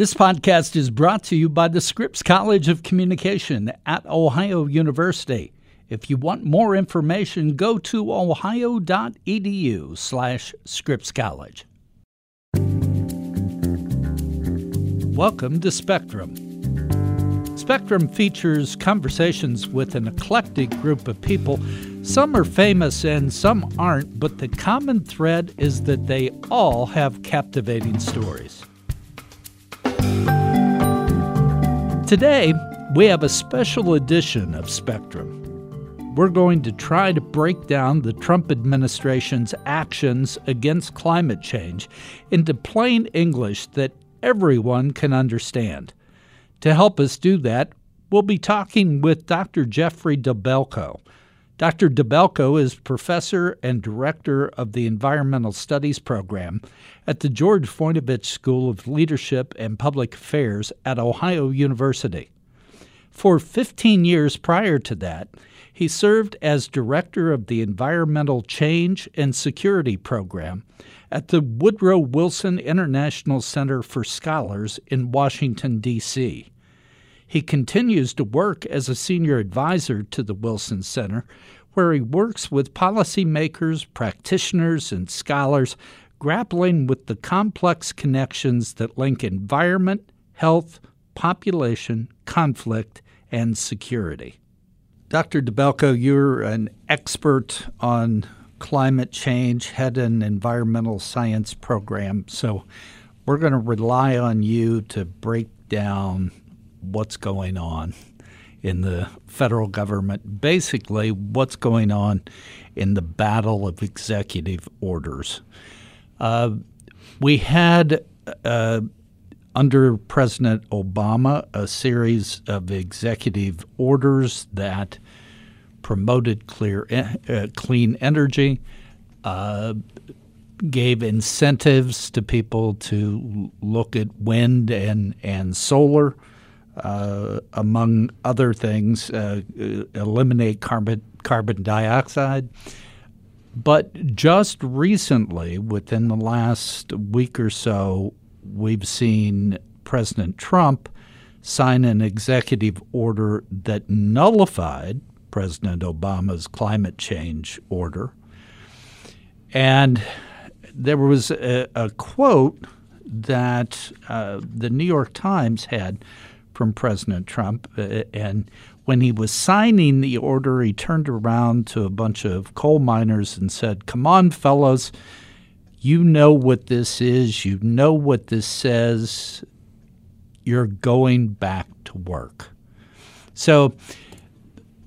This podcast is brought to you by the Scripps College of Communication at Ohio University. If you want more information, go to ohio.edu slash Scripps College. Welcome to Spectrum. Spectrum features conversations with an eclectic group of people. Some are famous and some aren't, but the common thread is that they all have captivating stories. Today, we have a special edition of Spectrum. We're going to try to break down the Trump administration's actions against climate change into plain English that everyone can understand. To help us do that, we'll be talking with Dr. Geoffrey Dabelko. Dr. Dabelko is professor and director of the Environmental Studies program at the George Voinovich School of Leadership and Public Affairs at Ohio University. For 15 years prior to that, he served as director of the Environmental Change and Security Program at the Woodrow Wilson International Center for Scholars in Washington, D.C. He continues to work as a senior advisor to the Wilson Center, where he works with policymakers, practitioners, and scholars grappling with the complex connections that link environment, health, population, conflict, and security. Dr. Dabelko, you're an expert on climate change, head an environmental science program. So we're going to rely on you to break down what's going on in the federal government, basically, what's going on in the battle of executive orders. Uh, we had uh, under President Obama a series of executive orders that promoted clear, uh, clean energy, uh, gave incentives to people to look at wind and, and solar, uh, among other things, uh, eliminate carbon, carbon dioxide. But just recently, within the last week or so, we've seen President Trump sign an executive order that nullified President Obama's climate change order. And there was a, a quote that uh, the New York Times had from President Trump, uh, and when he was signing the order, he turned around to a bunch of coal miners and said, Come on, fellows, you know what this is, you know what this says, you're going back to work. So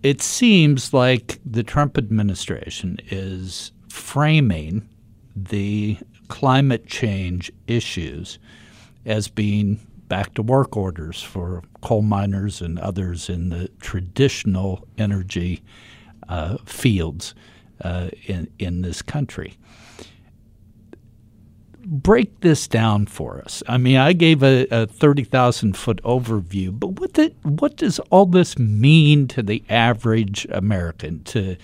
it seems like the Trump administration is framing the climate change issues as being back to work orders for coal miners and others in the traditional energy uh, fields uh, in, in this country. Break this down for us. I mean, I gave a, a 30,000 foot overview, but what, the, what does all this mean to the average American, to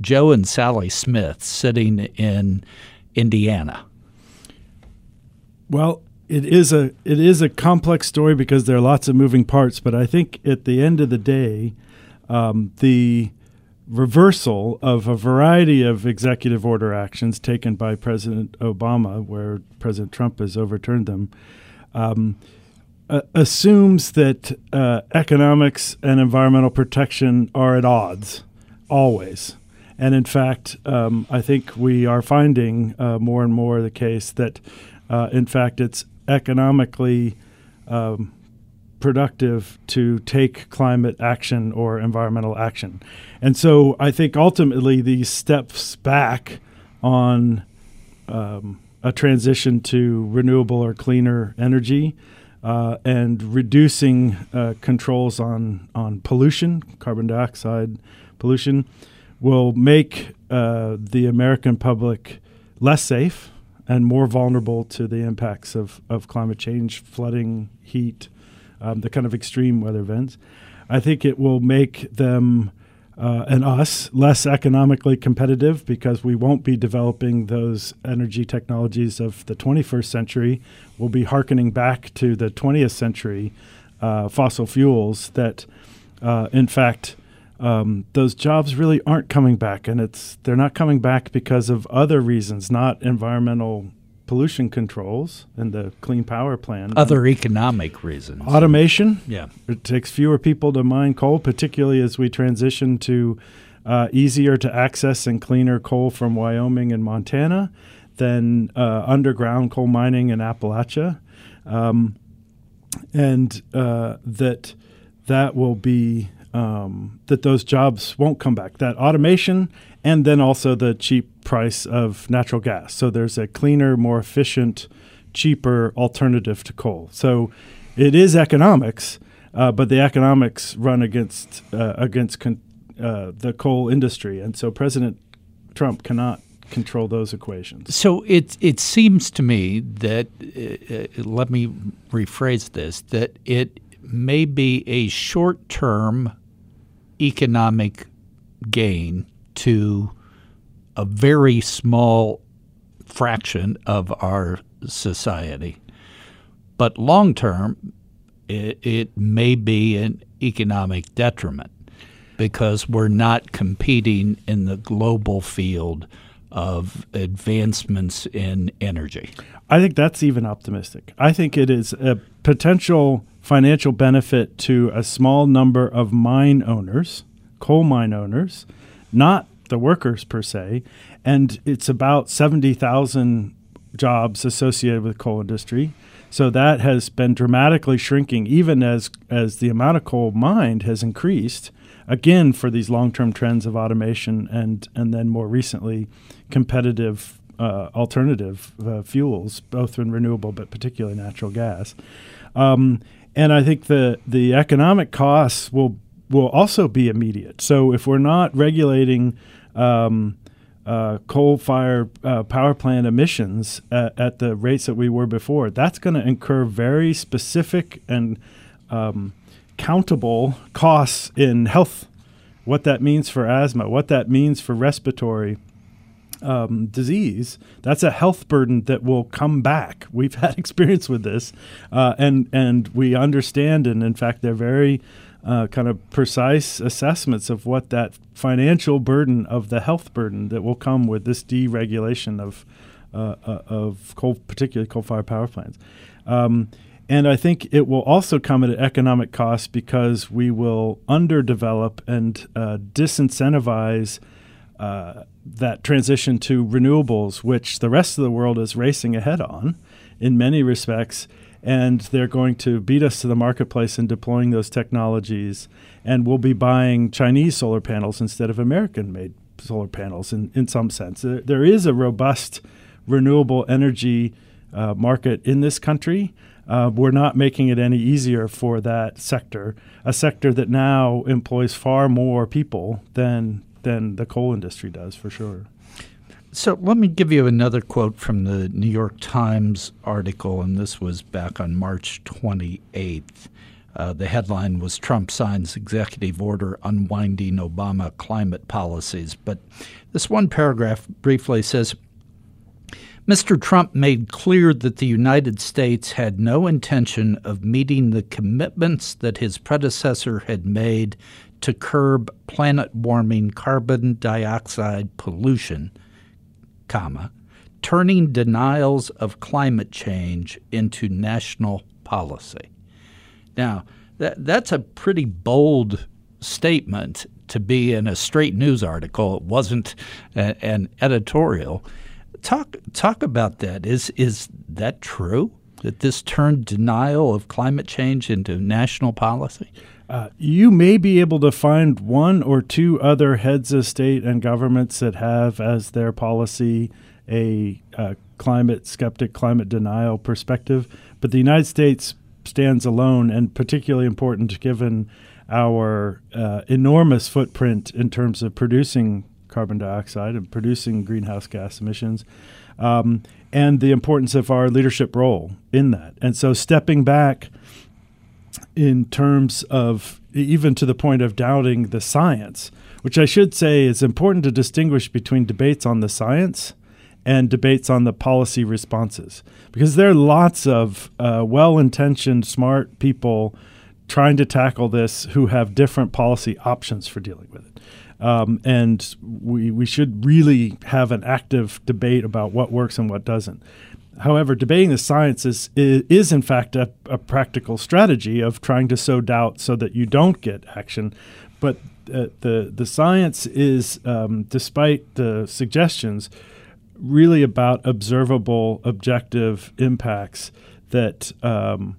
Joe and Sally Smith sitting in Indiana? Well, it is a it is a complex story because there are lots of moving parts. But I think at the end of the day, um, the reversal of a variety of executive order actions taken by President Obama, where President Trump has overturned them, um, uh, assumes that uh, economics and environmental protection are at odds always. And in fact, um, I think we are finding uh, more and more the case that, uh, in fact, it's economically um, productive to take climate action or environmental action. And so I think ultimately these steps back on um, a transition to renewable or cleaner energy uh, and reducing uh, controls on, on pollution, carbon dioxide pollution, will make uh, the American public less safe and more vulnerable to the impacts of, of climate change, flooding, heat, um, the kind of extreme weather events. I think it will make them uh, and us less economically competitive because we won't be developing those energy technologies of the 21st century. We'll be hearkening back to the 20th century uh, fossil fuels that, uh, in fact, um, those jobs really aren't coming back, and it's they're not coming back because of other reasons, not environmental pollution controls and the clean power plan. Other economic reasons. Automation. Yeah. It takes fewer people to mine coal, particularly as we transition to uh, easier to access and cleaner coal from Wyoming and Montana than uh, underground coal mining in Appalachia. Um, and uh, that that will be um, that those jobs won't come back. That automation and then also the cheap price of natural gas. So there's a cleaner, more efficient, cheaper alternative to coal. So it is economics, uh, but the economics run against uh, against con- uh, the coal industry, and so President Trump cannot control those equations. So it it seems to me that uh, uh, let me rephrase this that it may be a short term economic gain to a very small fraction of our society. But long term, it, it, may be an economic detriment because we're not competing in the global field of advancements in energy. I think that's even optimistic. I think it is a potential financial benefit to a small number of mine owners, coal mine owners, not the workers per se, and it's about 70,000 jobs associated with coal industry. So that has been dramatically shrinking even as as the amount of coal mined has increased again for these long-term trends of automation and and then more recently competitive uh, alternative uh, fuels, both in renewable but particularly natural gas. Um, and I think the the economic costs will will also be immediate. So if we're not regulating um, uh, coal fire uh, power plant emissions at, at, the rates that we were before, that's going to incur very specific and um, countable costs in health. What that means for asthma, what that means for respiratory um, disease, that's a health burden that will come back. We've had experience with this, uh, and and we understand, and in fact, they're very uh, kind of precise assessments of what that financial burden of the health burden that will come with this deregulation of uh, uh, of coal, particularly coal-fired power plants. Um, and I think it will also come at an economic cost because we will underdevelop and uh, disincentivize uh, that transition to renewables, which the rest of the world is racing ahead on in many respects and they're going to beat us to the marketplace in deploying those technologies. And we'll be buying Chinese solar panels instead of American made solar panels in, in some sense. There, is a robust renewable energy uh, market in this country. Uh, we're not making it any easier for that sector, a sector that now employs far more people than than the coal industry does, for sure. So let me give you another quote from the New York Times article, and this was back on March 28th. Uh, the headline was Trump signs executive order unwinding Obama climate policies. But this one paragraph briefly says Mr. Trump made clear that the United States had no intention of meeting the commitments that his predecessor had made to curb planet warming carbon dioxide pollution comma, turning denials of climate change into national policy. Now, that, that's a pretty bold statement to be in a straight news article. It wasn't a, an editorial. Talk talk about that. Is is that true? That this turned denial of climate change into national policy? Uh, you may be able to find one or two other heads of state and governments that have as their policy a uh, climate skeptic, climate denial perspective, but the United States stands alone, and particularly important given our uh, enormous footprint in terms of producing carbon dioxide and producing greenhouse gas emissions. Um, and the importance of our leadership role in that. And so, stepping back in terms of even to the point of doubting the science, which I should say is important to distinguish between debates on the science and debates on the policy responses. Because there are lots of uh, well intentioned, smart people trying to tackle this who have different policy options for dealing with it. Um, and we, we should really have an active debate about what works and what doesn't. However, debating the science is, is, in fact, a, a, practical strategy of trying to sow doubt so that you don't get action. But uh, the, the science is, um, despite the suggestions, really about observable, objective impacts that um,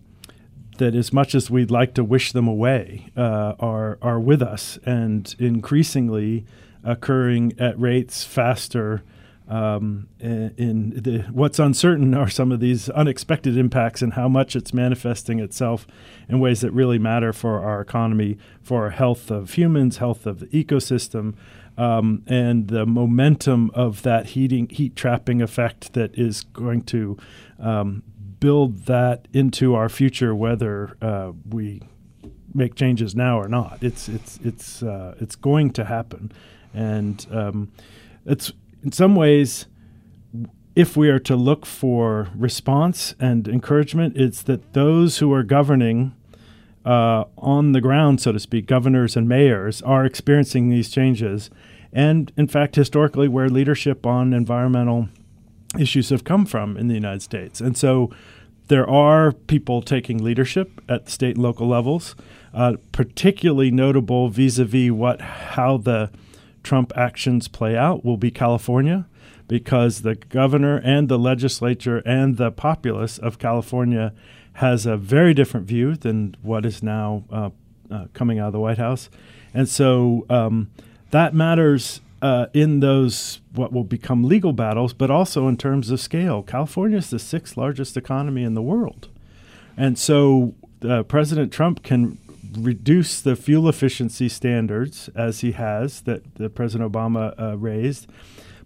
that as much as we'd like to wish them away, uh, are are with us and increasingly occurring at rates faster. Um, in the, what's uncertain are some of these unexpected impacts and how much it's manifesting itself in ways that really matter for our economy, for our health of humans, health of the ecosystem, um, and the momentum of that heating heat trapping effect that is going to um, build that into our future, whether uh, we make changes now or not. It's it's it's uh, it's going to happen, and um, it's in some ways. If we are to look for response and encouragement, it's that those who are governing uh, on the ground, so to speak, governors and mayors are experiencing these changes. And in fact, historically, where leadership on environmental issues have come from in the United States. And so there are people taking leadership at state and local levels, uh, particularly notable vis a vis what how the Trump actions play out will be California because the governor and the legislature and the populace of California has a very different view than what is now uh, uh, coming out of the White House. And so um, that matters uh, in those what will become legal battles, but also in terms of scale. California is the sixth largest economy in the world. And so uh, President Trump can reduce the fuel efficiency standards as he has that, that President Obama uh, raised.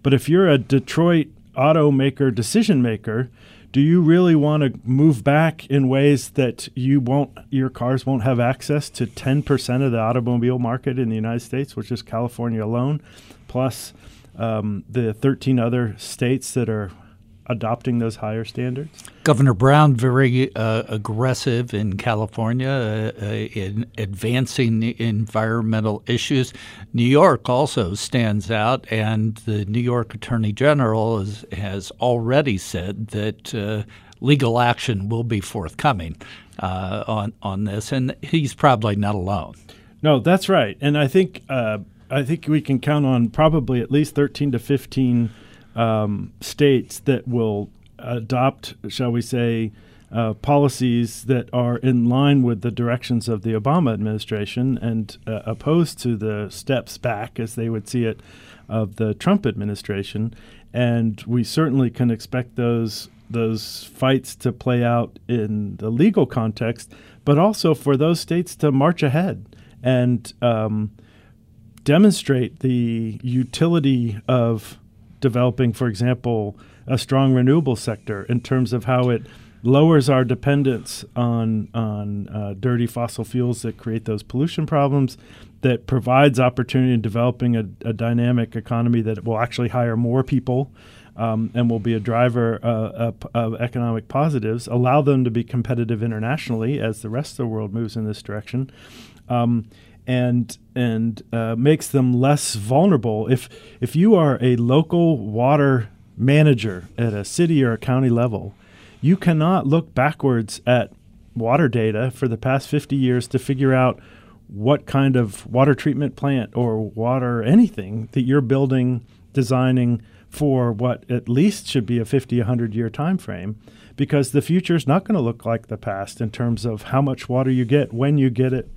But if you're a Detroit automaker decision maker, do you really want to move back in ways that you won't your cars won't have access to 10% of the automobile market in the United States which is California alone plus um, the 13 other states that are adopting those higher standards? Governor Brown very uh, aggressive in California uh, uh, in advancing environmental issues. New York also stands out, and the New York Attorney General is, has already said that uh, legal action will be forthcoming uh, on on this, and he's probably not alone. No, that's right, and I think uh, I think we can count on probably at least thirteen to fifteen um, states that will adopt, shall we say, uh, policies that are in line with the directions of the Obama administration and uh, opposed to the steps back, as they would see it, of the Trump administration. And we certainly can expect those those fights to play out in the legal context, but also for those states to march ahead and um, demonstrate the utility of developing, for example, a strong renewable sector in terms of how it lowers our dependence on on uh, dirty fossil fuels that create those pollution problems, that provides opportunity in developing a, a dynamic economy that will actually hire more people. Um, and will be a driver uh, of economic positives, allow them to be competitive internationally as the rest of the world moves in this direction. Um, and and uh, makes them less vulnerable. If if you are a local water manager at a city or a county level, you cannot look backwards at water data for the past 50 years to figure out what kind of water treatment plant or water anything that you're building, designing for what at least should be a 50 100 year time frame because the future is not going to look like the past in terms of how much water you get, when you get it,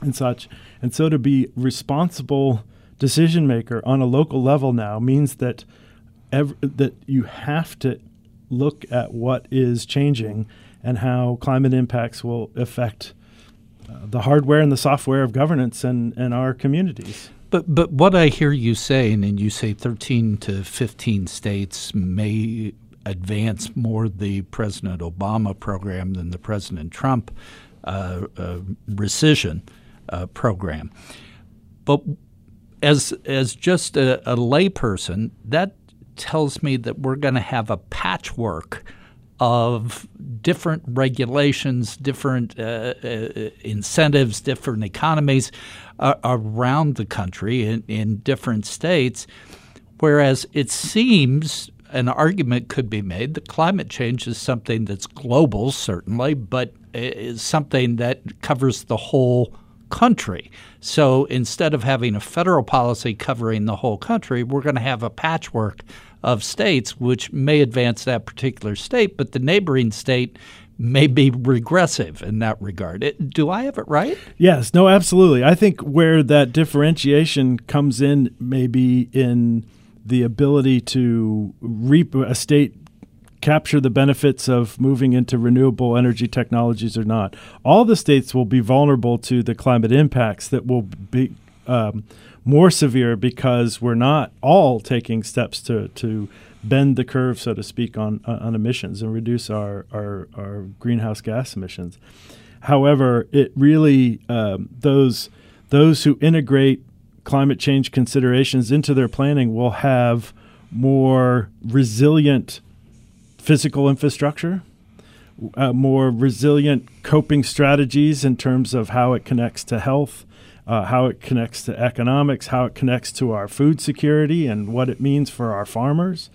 and such. And so to be responsible decision maker on a local level now means that ev- that you have to look at what is changing and how climate impacts will affect uh, the hardware and the software of governance and, and our communities. But but what I hear you saying, and you say 13 to 15 states may advance more the President Obama program than the President Trump uh, uh, rescission uh, program. But as as just a, a layperson, that tells me that we're going to have a patchwork of different regulations, different uh, uh, incentives, different economies uh, around the country in, in different states. Whereas it seems an argument could be made that climate change is something that's global, certainly, but is something that covers the whole country. So instead of having a federal policy covering the whole country, we're going to have a patchwork of states which may advance that particular state, but the neighboring state may be regressive in that regard. It, do I have it right? Yes, no, absolutely. I think where that differentiation comes in maybe in the ability to reap a state capture the benefits of moving into renewable energy technologies or not. All the states will be vulnerable to the climate impacts that will be um, more severe because we're not all taking steps to, to bend the curve, so to speak, on, on emissions and reduce our, our, our greenhouse gas emissions. However, it really, um, those, those who integrate climate change considerations into their planning will have more resilient physical infrastructure, uh, more resilient coping strategies in terms of how it connects to health, uh, how it connects to economics, how it connects to our food security, and what it means for our farmers.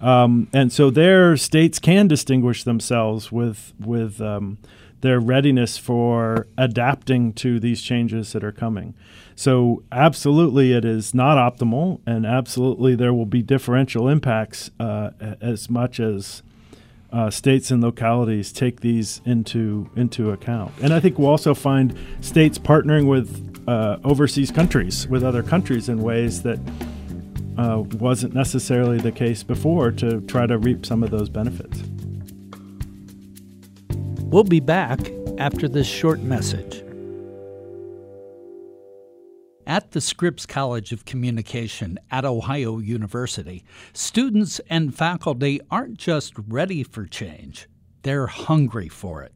Um, and so their states can distinguish themselves with with um, their readiness for adapting to these changes that are coming. So, absolutely, it is not optimal, and absolutely, there will be differential impacts uh, as much as uh, states and localities take these into into account. And I think we'll also find states partnering with uh, overseas countries, with other countries, in ways that uh, wasn't necessarily the case before to try to reap some of those benefits. We'll be back after this short message. At the Scripps College of Communication at Ohio University, students and faculty aren't just ready for change, they're hungry for it.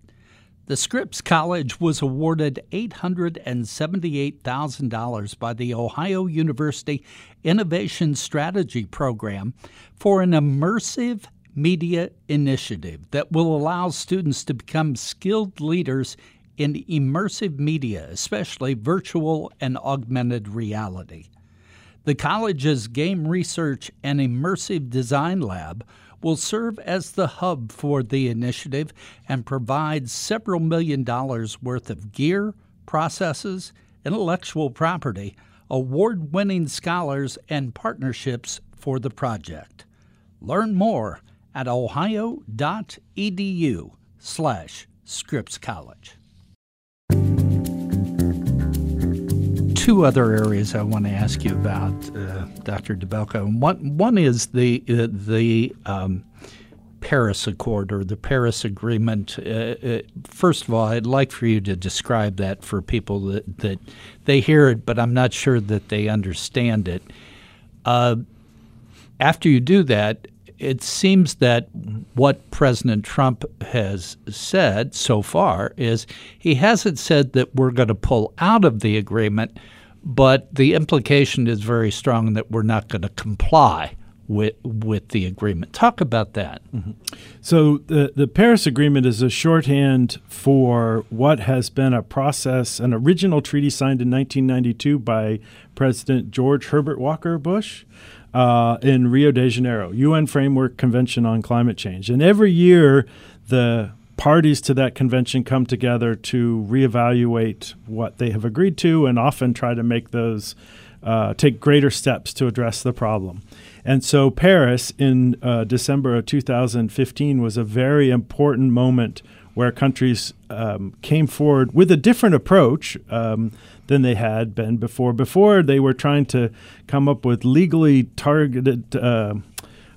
The Scripps College was awarded $878,000 by the Ohio University Innovation Strategy Program for an immersive media initiative that will allow students to become skilled leaders in immersive media, especially virtual and augmented reality. The college's Game Research and Immersive Design Lab will serve as the hub for the initiative and provide several million dollars worth of gear, processes, intellectual property, award winning scholars, and partnerships for the project. Learn more at ohio.edu slash Scripps College. two other areas I want to ask you about, uh, Dr. Dabelko. One one is the uh, the um, Paris Accord or the Paris Agreement. Uh, uh, first of all, I'd like for you to describe that for people that, that they hear it, but I'm not sure that they understand it. Uh, after you do that, it seems that what President Trump has said so far is he hasn't said that we're going to pull out of the agreement, but the implication is very strong that we're not going to comply with with the agreement. Talk about that. Mm-hmm. So the the Paris Agreement is a shorthand for what has been a process, an original treaty signed in 1992 by President George Herbert Walker Bush uh, in Rio de Janeiro, UN Framework Convention on Climate Change. And every year, the parties to that convention come together to reevaluate what they have agreed to and often try to make those uh, take greater steps to address the problem. And so, Paris in uh, December of 2015 was a very important moment where countries um, came forward with a different approach um, than they had been before. Before, they were trying to come up with legally targeted. Uh,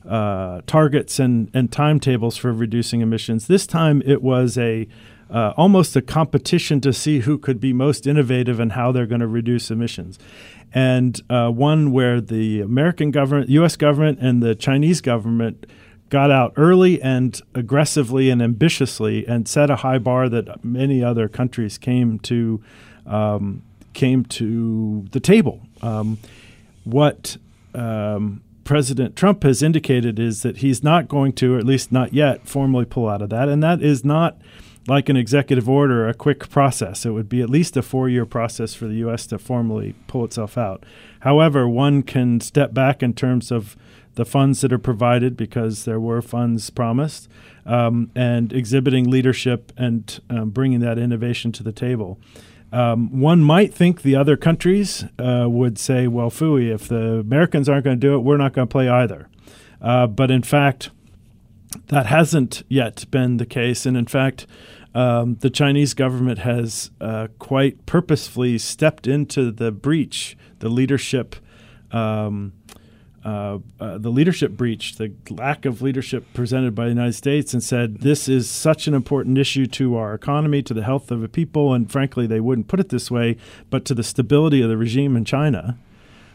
uh, targets and, and timetables for reducing emissions. This time it was a uh, almost a competition to see who could be most innovative and how they're going to reduce emissions. And uh, one where the American government, U.S. government, and the Chinese government got out early and aggressively and ambitiously and set a high bar that many other countries came to um, came to the table. Um, what um, President Trump has indicated is that he's not going to, or at least not yet, formally pull out of that. And that is not like an executive order, a quick process. It would be at least a four year process for the U.S. to formally pull itself out. However, one can step back in terms of the funds that are provided because there were funds promised um, and exhibiting leadership and um, bringing that innovation to the table. Um, one might think the other countries uh, would say, well, fooey, if the Americans aren't going to do it, we're not going to play either. Uh, but in fact, that hasn't yet been the case. And in fact, um, the Chinese government has uh, quite purposefully stepped into the breach, the leadership. Um, uh, uh, the leadership breach, the lack of leadership presented by the United States, and said this is such an important issue to our economy, to the health of the people, and frankly, they wouldn't put it this way, but to the stability of the regime in China.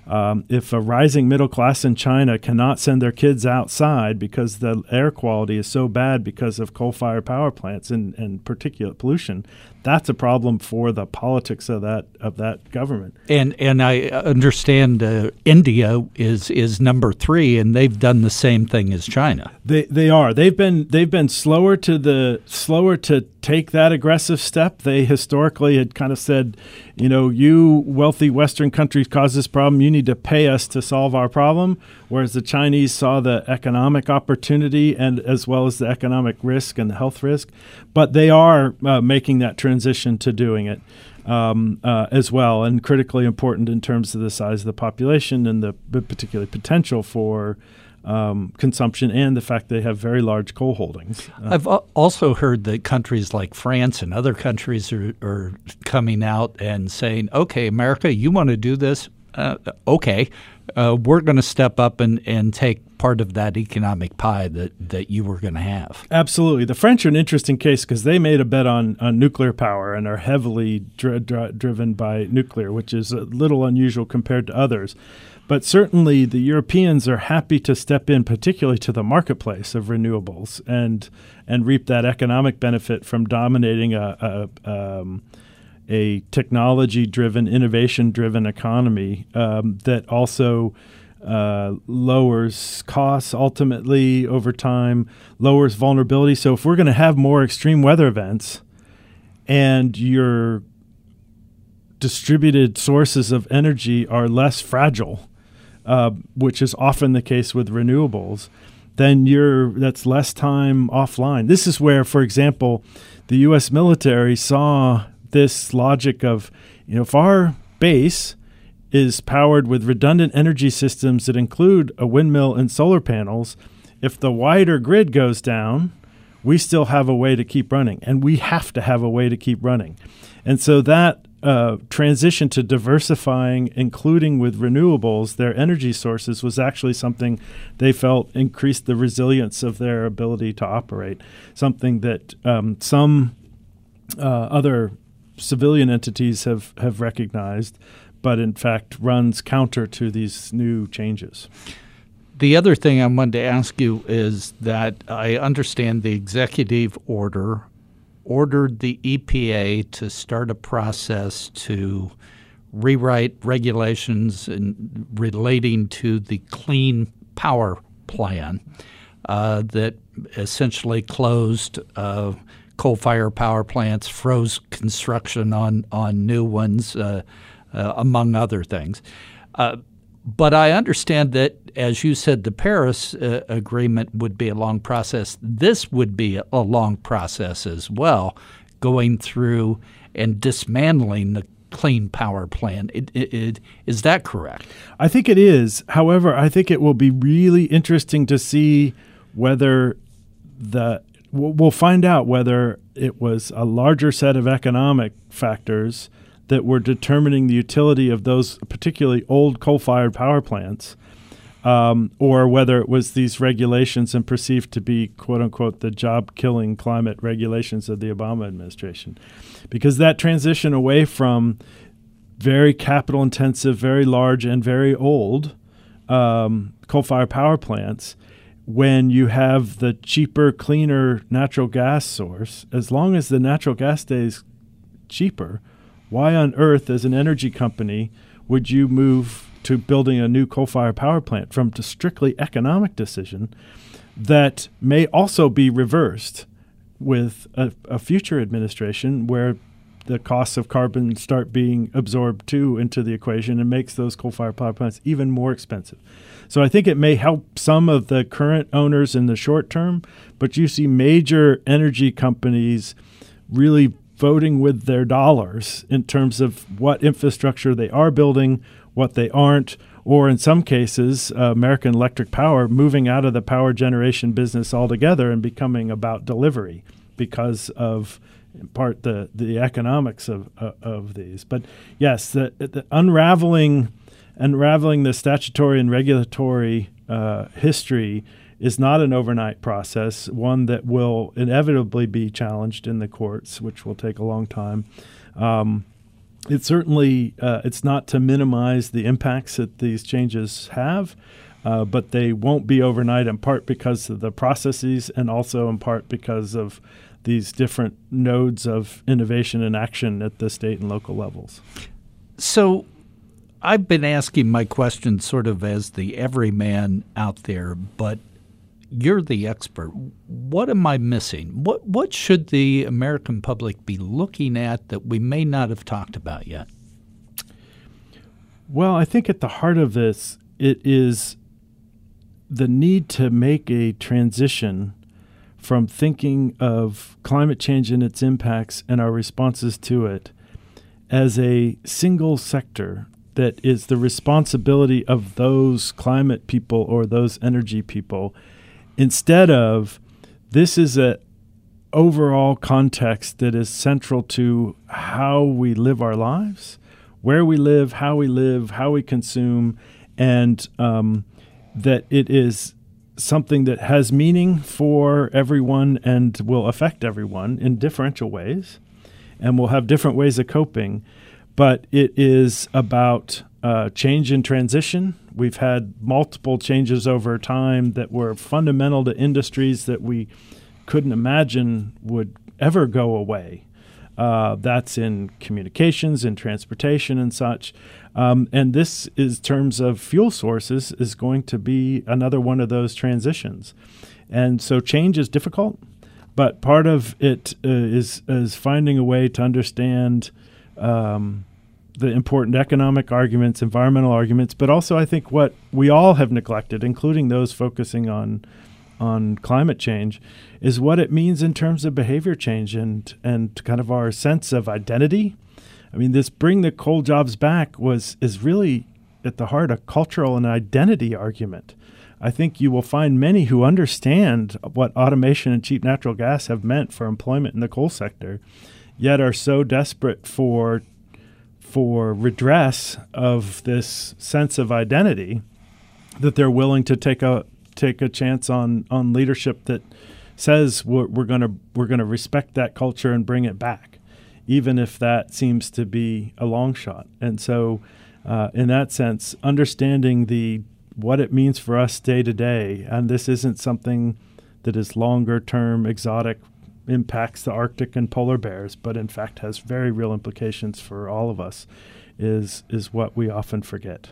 Um, if a rising middle class in China cannot send their kids outside because the air quality is so bad because of coal fired power plants and, and particulate pollution, that's a problem for the politics of that of that government. And and I understand uh, India is is number three, and they've done the same thing as China. They they are. They've been they've been slower to the slower to take that aggressive step. They historically had kind of said, you know, you wealthy Western countries cause this problem. You need to pay us to solve our problem. Whereas the Chinese saw the economic opportunity and as well as the economic risk and the health risk. But they are uh, making that transition to doing it. Um, uh, as well, and critically important in terms of the size of the population and the, the particular potential for um, consumption and the fact they have very large coal holdings. Uh, I've also heard that countries like France and other countries are, are coming out and saying, okay, America, you want to do this? Uh, okay, uh, we're going to step up and, and take part of that economic pie that, that you were going to have. Absolutely. The French are an interesting case because they made a bet on, on nuclear power and are heavily dr- dr- driven by nuclear, which is a little unusual compared to others. But certainly the Europeans are happy to step in, particularly to the marketplace of renewables and and reap that economic benefit from dominating a, a, um, a technology driven, innovation driven economy um, that also uh, lowers costs ultimately over time, lowers vulnerability. So if we're going to have more extreme weather events and your distributed sources of energy are less fragile, uh, which is often the case with renewables, then you're that's less time offline. This is where, for example, the U.S. military saw this logic of, you know, if our base is powered with redundant energy systems that include a windmill and solar panels, if the wider grid goes down, we still have a way to keep running, and we have to have a way to keep running. And so that uh, transition to diversifying, including with renewables, their energy sources was actually something they felt increased the resilience of their ability to operate. Something that um, some uh, other civilian entities have, have recognized, but in fact runs counter to these new changes. The other thing I wanted to ask you is that I understand the executive order ordered the EPA to start a process to rewrite regulations in, relating to the Clean Power Plan uh, that essentially closed uh, coal fire power plants, froze construction on, on new ones, uh, uh among other things. Uh, but I understand that, as you said, the Paris uh, Agreement would be a long process. This would be a long process as well, going through and dismantling the clean power plan. It, it, it, is that correct? I think it is. However, I think it will be really interesting to see whether the we'll find out whether it was a larger set of economic factors that were determining the utility of those particularly old coal-fired power plants, um, or whether it was these regulations and perceived to be "quote unquote" the job-killing climate regulations of the Obama administration, because that transition away from very capital-intensive, very large, and very old um, coal-fired power plants when you have the cheaper, cleaner natural gas source, as long as the natural gas stays cheaper, why on earth, as an energy company, would you move to building a new coal fired power plant from a strictly economic decision that may also be reversed with a, a future administration where the costs of carbon start being absorbed too into the equation and makes those coal fired power plants even more expensive. So I think it may help some of the current owners in the short term, but you see major energy companies really voting with their dollars in terms of what infrastructure they are building, what they aren't, or in some cases, uh, American Electric Power moving out of the power generation business altogether and becoming about delivery because of in part the the economics of uh, of these. But yes, the, the, unraveling unraveling the statutory and regulatory uh, history is not an overnight process. One that will inevitably be challenged in the courts, which will take a long time. Um, it certainly uh, it's not to minimize the impacts that these changes have. Uh, but they won't be overnight in part because of the processes and also in part because of these different nodes of innovation and action at the state and local levels. So I've been asking my question sort of as the everyman out there, but you're the expert. What am I missing? What what should the American public be looking at that we may not have talked about yet? Well, I think at the heart of this it is the need to make a transition from thinking of climate change and its impacts and our responses to it as a single sector that is the responsibility of those climate people or those energy people instead of this is a overall context that is central to how we live our lives where we live how we live how we consume and um, that it is something that has meaning for everyone and will affect everyone in differential ways and will have different ways of coping. But it is about uh, change and transition. We've had multiple changes over time that were fundamental to industries that we couldn't imagine would ever go away. Uh, that's in communications and transportation and such. Um, and this is terms of fuel sources is going to be another one of those transitions. And so change is difficult, but part of it uh, is is finding a way to understand um, the important economic arguments, environmental arguments, but also I think what we all have neglected, including those focusing on on climate change, is what it means in terms of behavior change and and kind of our sense of identity I mean, this bring the coal jobs back was is really at the heart a cultural and identity argument. I think you will find many who understand what automation and cheap natural gas have meant for employment in the coal sector, yet are so desperate for for redress of this sense of identity that they're willing to take a take a chance on on leadership that says we're, we're going to we're going to respect that culture and bring it back even if that seems to be a long shot. And so, uh, in that sense, understanding the what it means for us day to day, and this isn't something that is longer term, exotic, impacts the Arctic and polar bears, but in fact has very real implications for all of us, is is what we often forget.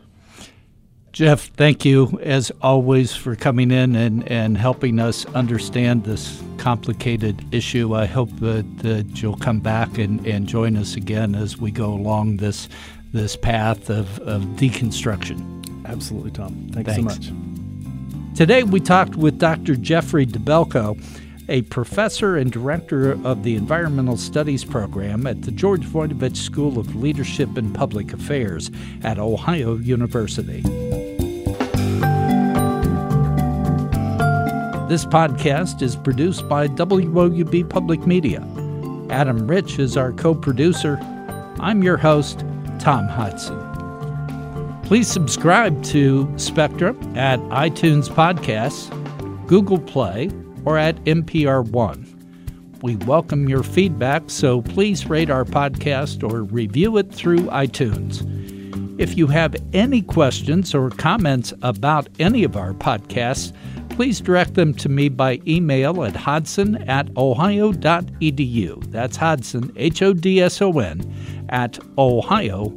Jeff, thank you as always for coming in and, and helping us understand this complicated issue. I hope that, that you'll come back and, and join us again as we go along this this path of, of deconstruction. Absolutely, Tom. Thanks, Thanks. so much. Today we talked with Dr. Geoffrey Dabelko a professor and director of the Environmental Studies program at the George Voinovich School of Leadership and Public Affairs at Ohio University. This podcast is produced by WOUB Public Media. Adam Rich is our co producer. I'm your host, Tom Hodson. Please subscribe to Spectrum at iTunes Podcasts, Google Play, or at NPR One. We welcome your feedback, so please rate our podcast or review it through iTunes. If you have any questions or comments about any of our podcasts, please direct them to me by email at hodson at ohio.edu. That's Hodson, H O D S O N, at ohio.edu.